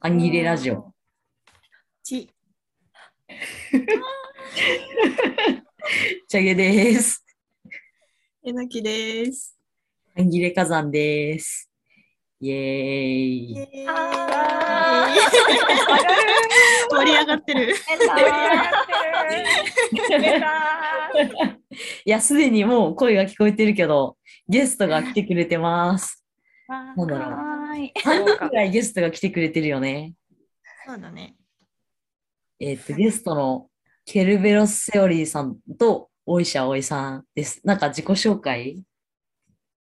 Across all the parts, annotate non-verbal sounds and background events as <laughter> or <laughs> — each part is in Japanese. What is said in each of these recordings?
アニレラジオ。ち。チャゲです。えなきです。アニレ火山です。イエーイ。あ盛り上がってる。<laughs> いや、すでにもう声が聞こえてるけど、ゲストが来てくれてます。なんだろう。はい。3人くらいゲストが来てくれてるよね。そうだね。えっ、と、ゲストのケルベロスセオリーさんと大石葵さんです。なんか自己紹介？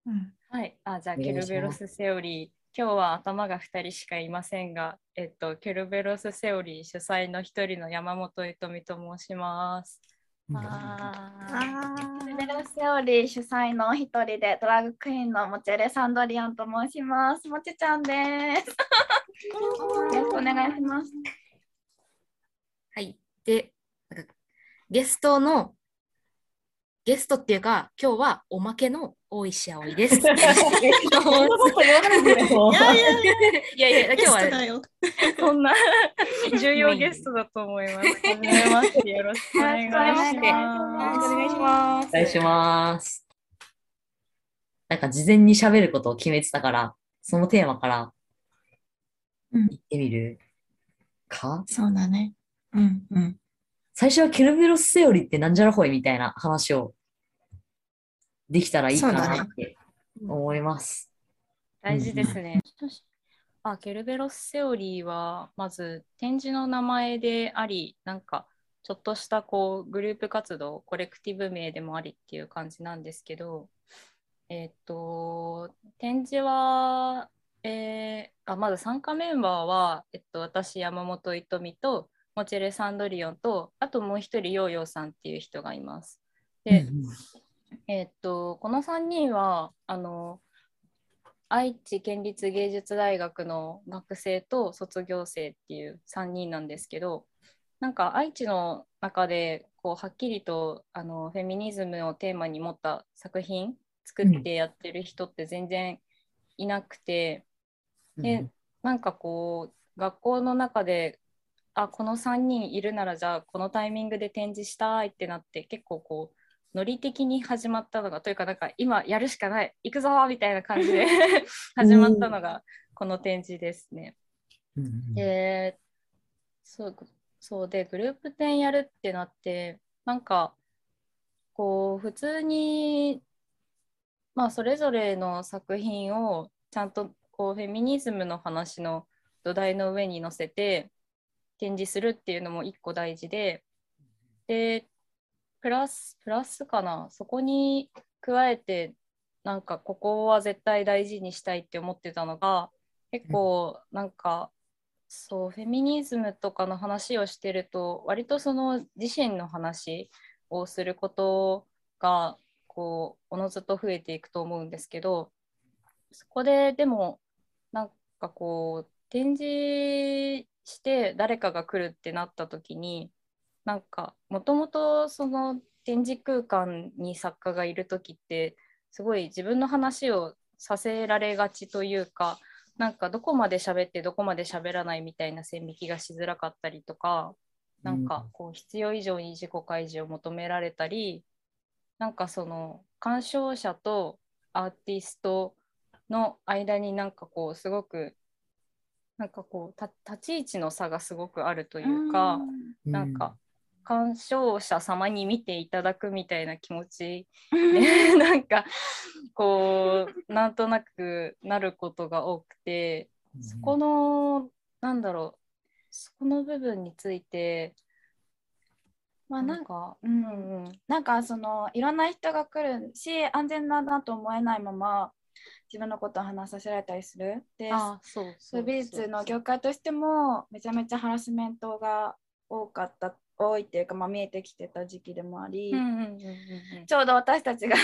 うん。はい。あ、じゃあ、ケルベロスセオリー。今日は頭が2人しかいませんが、えっと、ケルベロスセオリー主催の一人の山本ゆとみと申します。あベルセオリー主催の一人でドラッグクイーンのモチェレ・サンドリアンと申します。もちちゃんです。よろしくお願いします。はい。で、ゲストの、ゲストっていうか、今日はおまけの大石葵です。よろしくお願いしますいやいや、<laughs> 今日は。そんな <laughs> 重要ゲストだと思います。まよろしくお願いしよろしくおます。願いしますお願いします。お願いします。なんか事前に喋ることを決めてたから、そのテーマからうん言ってみるか、そうだね。うんうん。最初はケルベロスセオリーってなんじゃらほいみたいな話をできたらいいかなって思います。大事ですね。あ、ケルベロスセオリーは、まず展示の名前であり、なんか、ちょっとしたこうグループ活動、コレクティブ名でもありっていう感じなんですけど、えっと、展示は、えーあまず参加メンバーは、えっと、私、山本いとみと、モチェレ・サンドリオンと、あともう一人、ヨーヨーさんっていう人がいます。で、うんえーっとこの3人はあの愛知県立芸術大学の学生と卒業生っていう3人なんですけどなんか愛知の中でこうはっきりとあのフェミニズムをテーマに持った作品作ってやってる人って全然いなくて、でなんかこう学校の中であこの3人いるならじゃあこのタイミングで展示したいってなって結構こうノリ的に始まったのがというかなんか今やるしかない行くぞーみたいな感じで <laughs> 始まったのがこの展示ですね。うんでそうそうでグループ展やるってなってなんかこう普通にまあそれぞれの作品をちゃんとこうフェミニズムの話の土台の上に載せて展示するっていうのも一個大事ででプラスプラスかな。そこに加えてなんかここは絶対大事にしたいって思ってたのが結構なんかそうフェミニズムとかの話をしてると割とその自身の話をすることがこうおのずと増えていくと思うんですけどそこででもなんかこう展示して誰かが来るってなった時になんかもともとその展示空間に作家がいる時ってすごい自分の話をさせられがちというかなんかどこまで喋ってどこまで喋らないみたいな線引きがしづらかったりとかなんかこう必要以上に自己開示を求められたりなんかその鑑賞者とアーティストの間になんかこうすごくなんかこうた立ち位置の差がすごくあるというか、なんか鑑賞者様に見ていただくみたいな気持ち。で <laughs> <laughs> なんかこうなんとなくなることが多くてそこのなんだろうそこの部分についてまあなん。んか、うんうん、なんかそのいろんな人が来るし、安全だなと思えないまま自分のことを話させられたりする。で、美術の業界としてもめちゃめちゃハラスメントが多かった多いっていうか、まあ、見えてきてた時期でもあり、ちょうど私たちが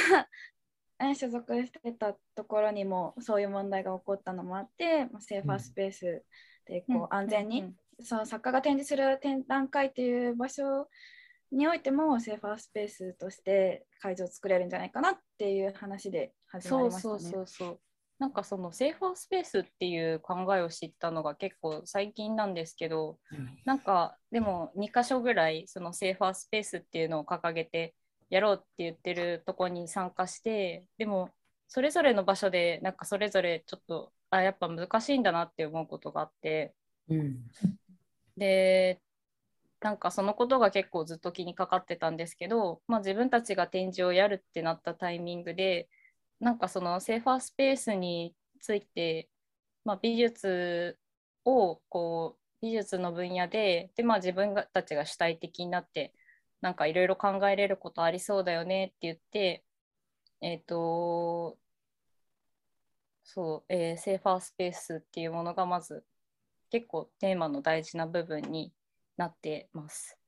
え <laughs> 所属してたところにもそういう問題が起こったのもあって、まあ、セーファースペースでこう安全に、うんその作家が展示する展覧会っていう場所においてもセーファースペースとして会場を作れるんじゃないかなっていう話で始まりましたね。そうそうそうそうなんかそのセーファースペースっていう考えを知ったのが結構最近なんですけどなんかでも2箇所ぐらいそのセーファースペースっていうのを掲げてやろうって言ってるとこに参加してでもそれぞれの場所でなんかそれぞれちょっとあやっぱ難しいんだなって思うことがあってうん。でなんかそのことが結構ずっと気にかかってたんですけど、まあ、自分たちが展示をやるってなったタイミングでなんかそのセーファースペースについて、まあ、美術をこう美術の分野でで、まあ、自分がたちが主体的になってなんかいろいろ考えれることありそうだよねって言ってえっ、とそう、えーセーファースペースっていうものがまず結構テーマの大事な部分になってます。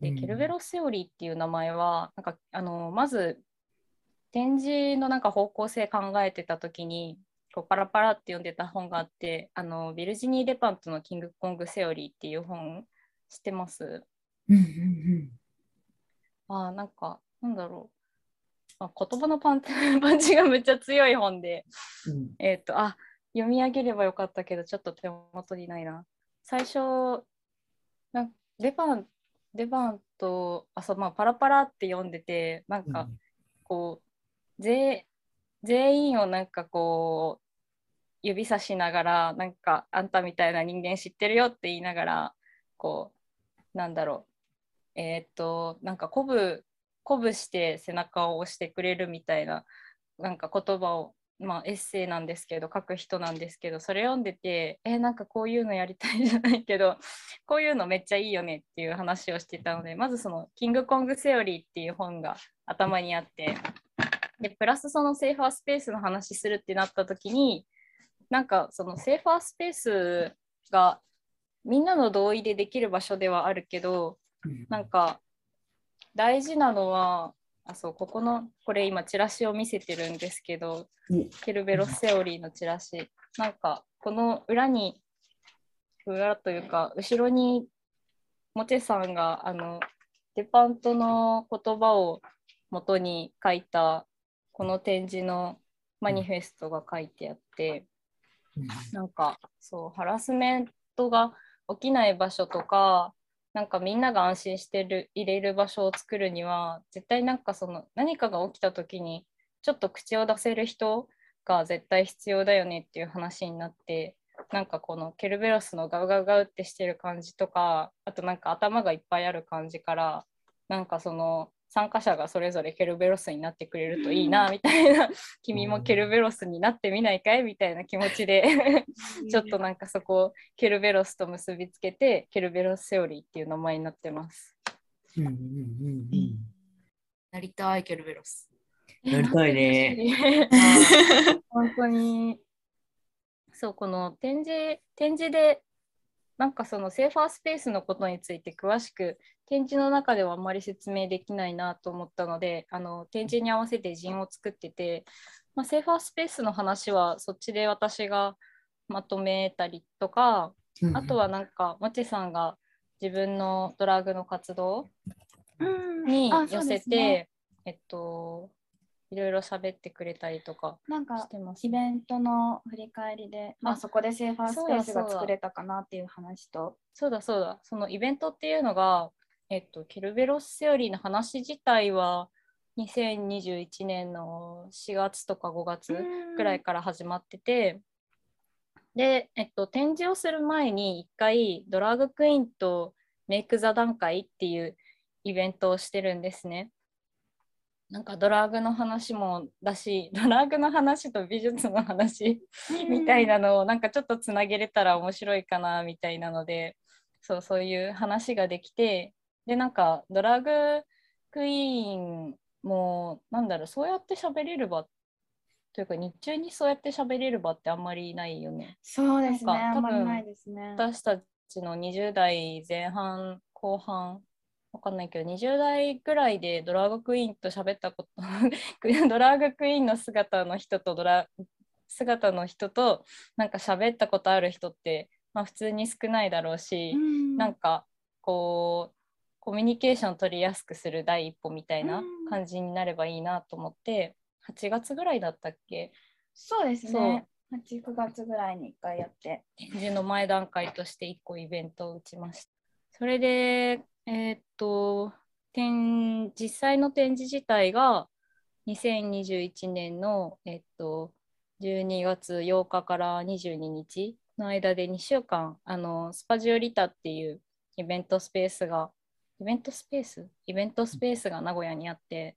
で、うんケルベロスセオリーっていう名前はなんかあのまず展示のなんか方向性考えてた時にこうパラパラって読んでた本があってあのビルジニー・デパントの「キングコング・セオリー」っていう本知ってます？うんうんあーなんかなんだろう、まあ、言葉のパン <laughs> パンチがめっちゃ強い本でうんうん。えっ、と、あ、読み上げればよかったけど、ちょっと手元にないな。最初、なんデバン、デバンと、あ、そう、まあ、パラパラって読んでて、なんか、こう、全員をなんかこう、指さしながら、なんか、あんたみたいな人間知ってるよって言いながら、こう、なんだろう、えーっと、なんか鼓舞、鼓舞して背中を押してくれるみたいな、なんか言葉を、まあ、エッセイなんですけど、書く人なんですけど、それ読んでて、えーなんかこういうのやりたいじゃないけど、こういうのめっちゃいいよねっていう話をしてたので、まずその、キングコングセオリーっていう本が頭にあって、で、プラスそのセーファースペースの話するってなった時に、なんかそのセーファースペースがみんなの同意でできる場所ではあるけど、なんか大事なのは、あ、そう、ここの、これ今チラシを見せてるんですけど、うん。ケルベロスセオリーのチラシ、なんかこの裏に、裏というか、後ろにモテさんがあのデパントの言葉を元に書いたこの展示のマニフェストが書いてあって、なんかそうハラスメントが起きない場所とかなんかみんなが安心してる入れる場所を作るには絶対なんかその何かが起きた時にちょっと口を出せる人が絶対必要だよねっていう話になってなんかこのケルベロスのガウガウガウってしてる感じとかあとなんか頭がいっぱいある感じからなんかその参加者がそれぞれケルベロスになってくれるといいなみたいな <laughs> 君もケルベロスになってみないかい？みたいな気持ちで <laughs> ちょっとなんかそこをケルベロスと結びつけてケルベロスセオリーっていう名前になってます。うんうんうんうんなりたい、ケルベロス。なりたいね。ね。<laughs> 本当に。そう、この展示、展示で、なんかそのセーファースペースのことについて詳しく展示の中ではあんまり説明できないなと思ったので、あの展示に合わせて陣を作ってて、まあ、セーファースペースの話はそっちで私がまとめたりとか、あとはなんか、もちさんが自分のドラッグの活動うん。に寄せて、ねえっと、いろいろ喋ってくれたりとかなんかしてます。イベントの振り返りで、まあ、あそこでセーファースペースが作れたかなっていう話と、そうだそうだ、そのイベントっていうのが、えっと、ケルベロスセオリーの話自体は2021年の4月とか5月くらいから始まってて、で、えっと、展示をする前に一回ドラッグクイーンとメイク座談会っていうイベントをしてるんですね。なんかドラッグの話もだし、<laughs> ドラッグの話と美術の話みたいなのをなんかちょっとつなげれたら面白いかなみたいなのでそうそういう話ができてでなんかドラッグクイーンもなんだろうそうやって喋れる場というか日中にそうやって喋れる場ってあんまりないよね。そうですねなんかあんまりないですね。私たちの20代前半後半わかんないけど20代ぐらいでドラァグクイーンと喋ったこと <laughs> ドラァグクイーンの姿の人とドラ姿の人となんか喋ったことある人って、まあ、普通に少ないだろうし、うんなんかこうコミュニケーション取りやすくする第一歩みたいなうん感じになればいいなと思って8月ぐらいだったっけ？そうですね。8、9月ぐらいに1回やって。展示の前段階として1個イベントを打ちました。それで、えーっと展、実際の展示自体が2021年の、えっと、12月8日から22日の間で2週間、あのスパジオリタっていうイベントスペースが、イベントスペース？イベントスペースが名古屋にあって、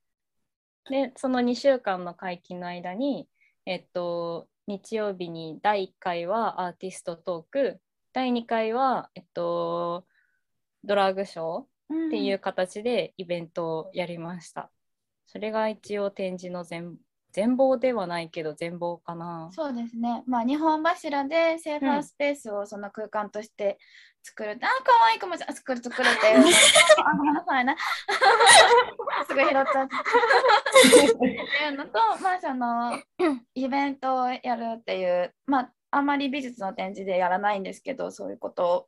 で、その2週間の会期の間に、えっと、日曜日に第1回はアーティストトーク、第2回は、えっと、ドラッグショーっていう形でイベントをやりました。それが一応展示の全全貌ではないけど全貌かな。そうですね。まあ、日本柱でセーファースペースをその空間として作る。あ、可愛いかもしれない。作る作るっていう。<laughs> あ、ごめんなさいね。<laughs> すぐ拾っちゃった。っていうのと、まあ、そのイベントをやるっていう、まあ、あんまり美術の展示でやらないんですけど、そういうことを。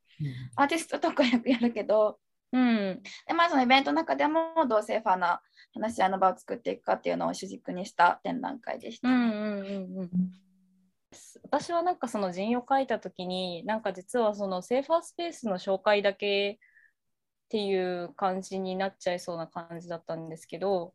アーティストとかよくやるけど、うん、でまあ、そのイベントの中でもどうセーファーな話し合いの場を作っていくかっていうのを主軸にした展覧会でした。うんうんうんうん。私はなんかその陣を書いた時になんか実はそのセーファースペースの紹介だけっていう感じになっちゃいそうな感じだったんですけど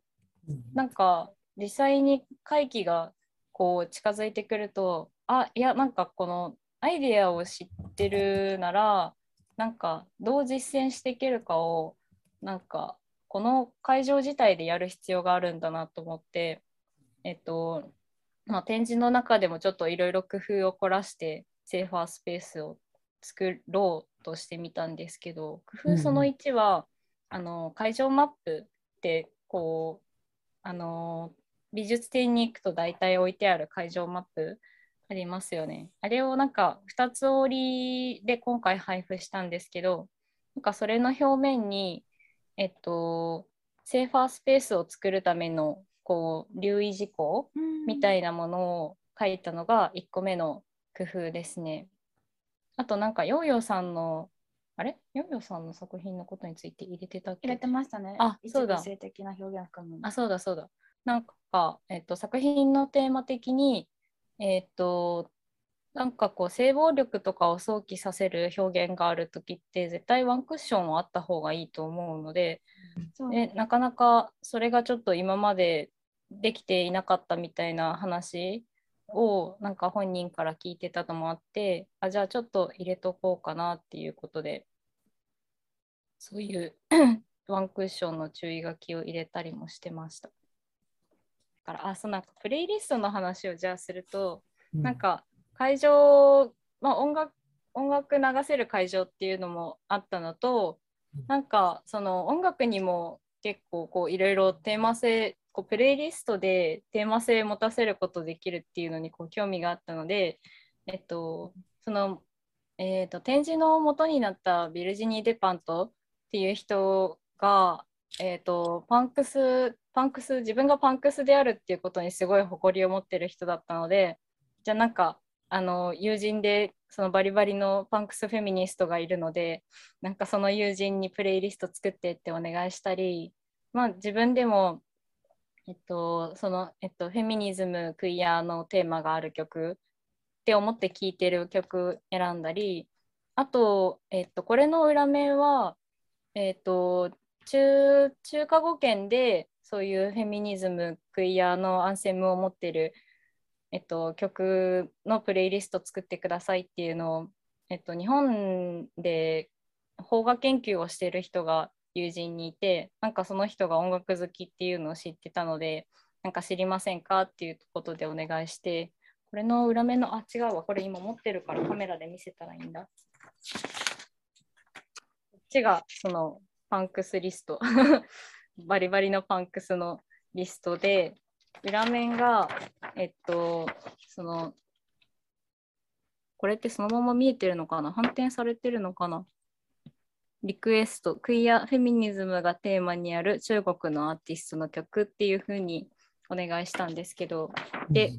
なんか実際に会期がこう近づいてくるとあいやなんかこのアイデアを知ってるならなんかどう実践していけるかをなんかこの会場自体でやる必要があるんだなと思ってえっとまあ、展示の中でもちょっといろいろ工夫を凝らしてセーファースペースを作ろうとしてみたんですけど工夫その1は、あの会場マップってこうあの美術展に行くと大体置いてある会場マップありますよね。あれをなんか2つ折りで今回配布したんですけどなんかそれの表面にえっとセーファースペースを作るためのこう留意事項みたいなものを書いたのが1個目の工夫ですね。あとなんかヨーヨーさんのあれ？ヨーヨーさんの作品のことについて入れてたっけ？入れてましたね。あそうだ性的な表現を含む。あそうだそうだ。なんか、えっと、作品のテーマ的に、えっと、なんかこう性暴力とかを想起させる表現がある時って絶対ワンクッションはあった方がいいと思うのででなかなかそれがちょっと今までできていなかったみたいな話をなんか本人から聞いてたのもあってあじゃあちょっと入れとこうかなっていうことでそういう <coughs> ワンクッションの注意書きを入れたりもしてました。だからあそうなんかプレイリストの話をじゃあすると、なんか会場、まあ、音楽音楽流せる会場っていうのもあったのとなんかその音楽にも結構こういろいろテーマ性こうプレイリストでテーマ性持たせることできるっていうのにこう興味があったので、えっとそのえー、と展示の元になったヴィルジニー・デパントっていう人が、えー、とパンクスパンクス自分がパンクスであるっていうことにすごい誇りを持ってる人だったのでじゃあなんかあの友人でそのバリバリのパンクスフェミニストがいるのでなんかその友人にプレイリスト作ってってお願いしたり、まあ、自分でも、えっとそのえっと、フェミニズムクイアのテーマがある曲って思って聴いてる曲選んだりあと、えっと、これの裏面は、えっと、中中華語圏でそういうフェミニズムクイアのアンセムを持ってるえっと、曲のプレイリスト作ってくださいっていうのを、えっと、日本で邦画研究をしてる人が友人にいてなんかその人が音楽好きっていうのを知ってたのでなんか知りませんかっていうことでお願いしてこれの裏面のあ違うわこれ今持ってるからカメラで見せたらいいんだ。こっちがそのパンクスリスト。バリバリのパンクスのリストで裏面が、えっと、その、これってそのまま見えてるのかな？反転されてるのかな？リクエスト、クイアフェミニズムがテーマにある中国のアーティストの曲っていうふうにお願いしたんですけど、で、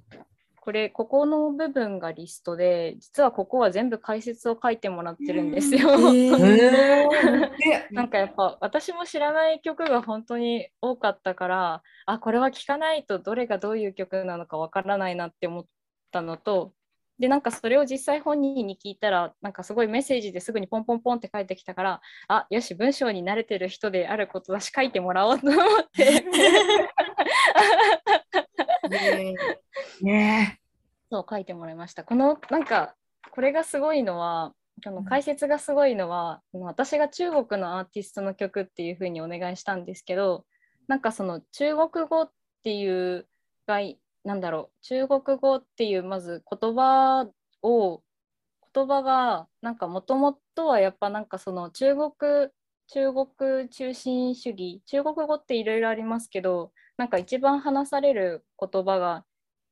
これ、ここの部分がリストで、実はここは全部解説を書いてもらってるんですよ。<laughs> なんかやっぱ私も知らない曲が本当に多かったからあこれは聴かないとどれがどういう曲なのかわからないなって思ったのとでなんかそれを実際本人に聞いたらなんかすごいメッセージですぐにポンポンポンって返ってきたからあよし文章に慣れてる人であることだし書いてもらおうと思ってねそう書いてもらいました。このなんかこれがすごいのはこの解説がすごいのは、私が中国のアーティストの曲っていうふうにお願いしたんですけどなんかその中国語っていう概なんだろう中国語っていうまず言葉を言葉がなんかもともとはやっぱなんかその中国中国中心主義中国語っていろいろありますけどなんか一番話される言葉が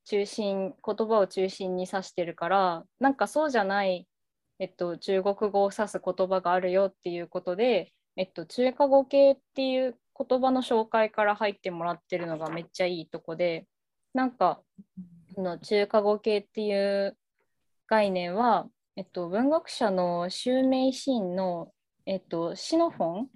中心言葉を中心に指してるからなんかそうじゃない、えっと、中国語を指す言葉があるよっていうことで、えっと、中華語系っていう言葉の紹介から入ってもらってるのがめっちゃいいとこでなんかの中華語系っていう概念は、えっと、文学者の襲名シーンの、えっと、シノフォン？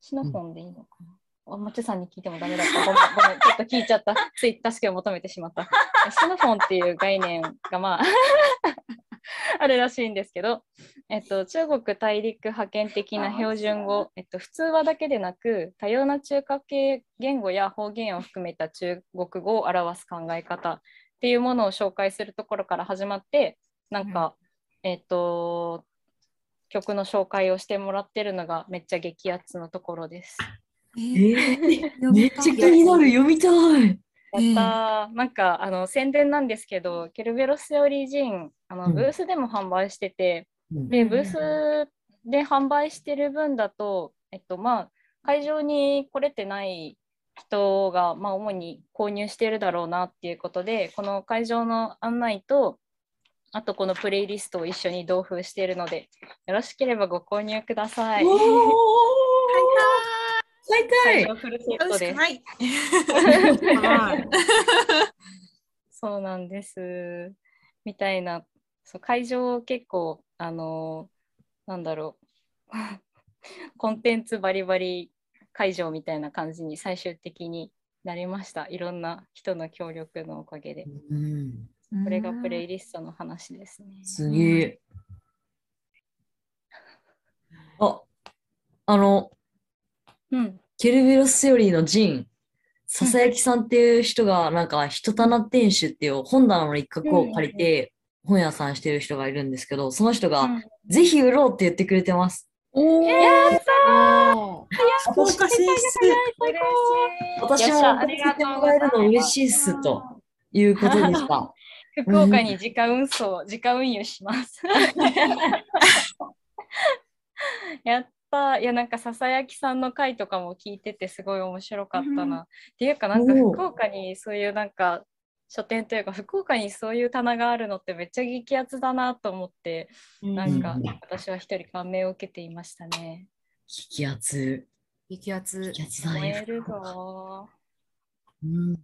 シノフォンでいいのかな、あ、もちさんに聞いてもダメだった。ごめん、ごめん、ちょっと聞いちゃった。<laughs> つい助けを求めてしまった。シノフォンっていう概念がまあ <laughs> あるらしいんですけど、えっと、中国大陸派遣的な標準語、えっと、普通話だけでなく多様な中華系言語や方言を含めた中国語を表す考え方っていうものを紹介するところから始まってなんか、えっと曲の紹介をしてもらってるのがめっちゃ激アツのところです。えー、めっちゃ気になる読みたい。やったー、なんかあの宣伝なんですけど、ケルベロスセオリージンあのうん。ブースでも販売してて、うん。でブースで販売してる分だと、えっとまあ、会場に来れてない人が、まあ、主に購入してるだろうなっていうことで、この会場の案内と、あとこのプレイリストを一緒に同封しているので、よろしければご購入ください。おー <laughs> 買いたい会場フルセットで。はいそうなんです。みたいな、そう会場結構、あのなんだろう、<laughs> コンテンツバリバリ会場みたいな感じに最終的になりました。いろんな人の協力のおかげで。うん、これがプレイリストの話ですね。すげえ。あ、あの、うん。ケルベロスセオリーのジン、ささやきさんっていう人が、なんか、人棚店主っていう本棚の一角を借りて、本屋さんしてる人がいるんですけど、その人が、うんぜひ売ろうって言ってくれてます。おお。福岡進出。嬉しい。私も送ってもらえるの嬉しいっすということでした。<laughs> 福岡に自家運送、自家運輸します。<laughs> やったーいやなんかささやきさんの回とかも聞いててすごい面白かったな。っていうかなんか福岡にそういうなんか書店というか福岡にそういう棚があるのってめっちゃ激アツだなと思ってなんかうん私は一人感銘を受けていましたね。激アツ。激アツ。激アツだね。燃えるぞうん。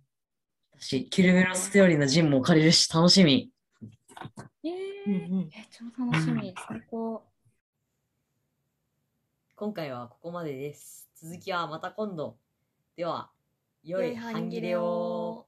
私、ケルベロスセオリーのジンも借りるし、楽しみ。ー。イエーイうんうんえ超楽しみ。最高。今回はここまでです。続きはまた今度。では、良い半切れを。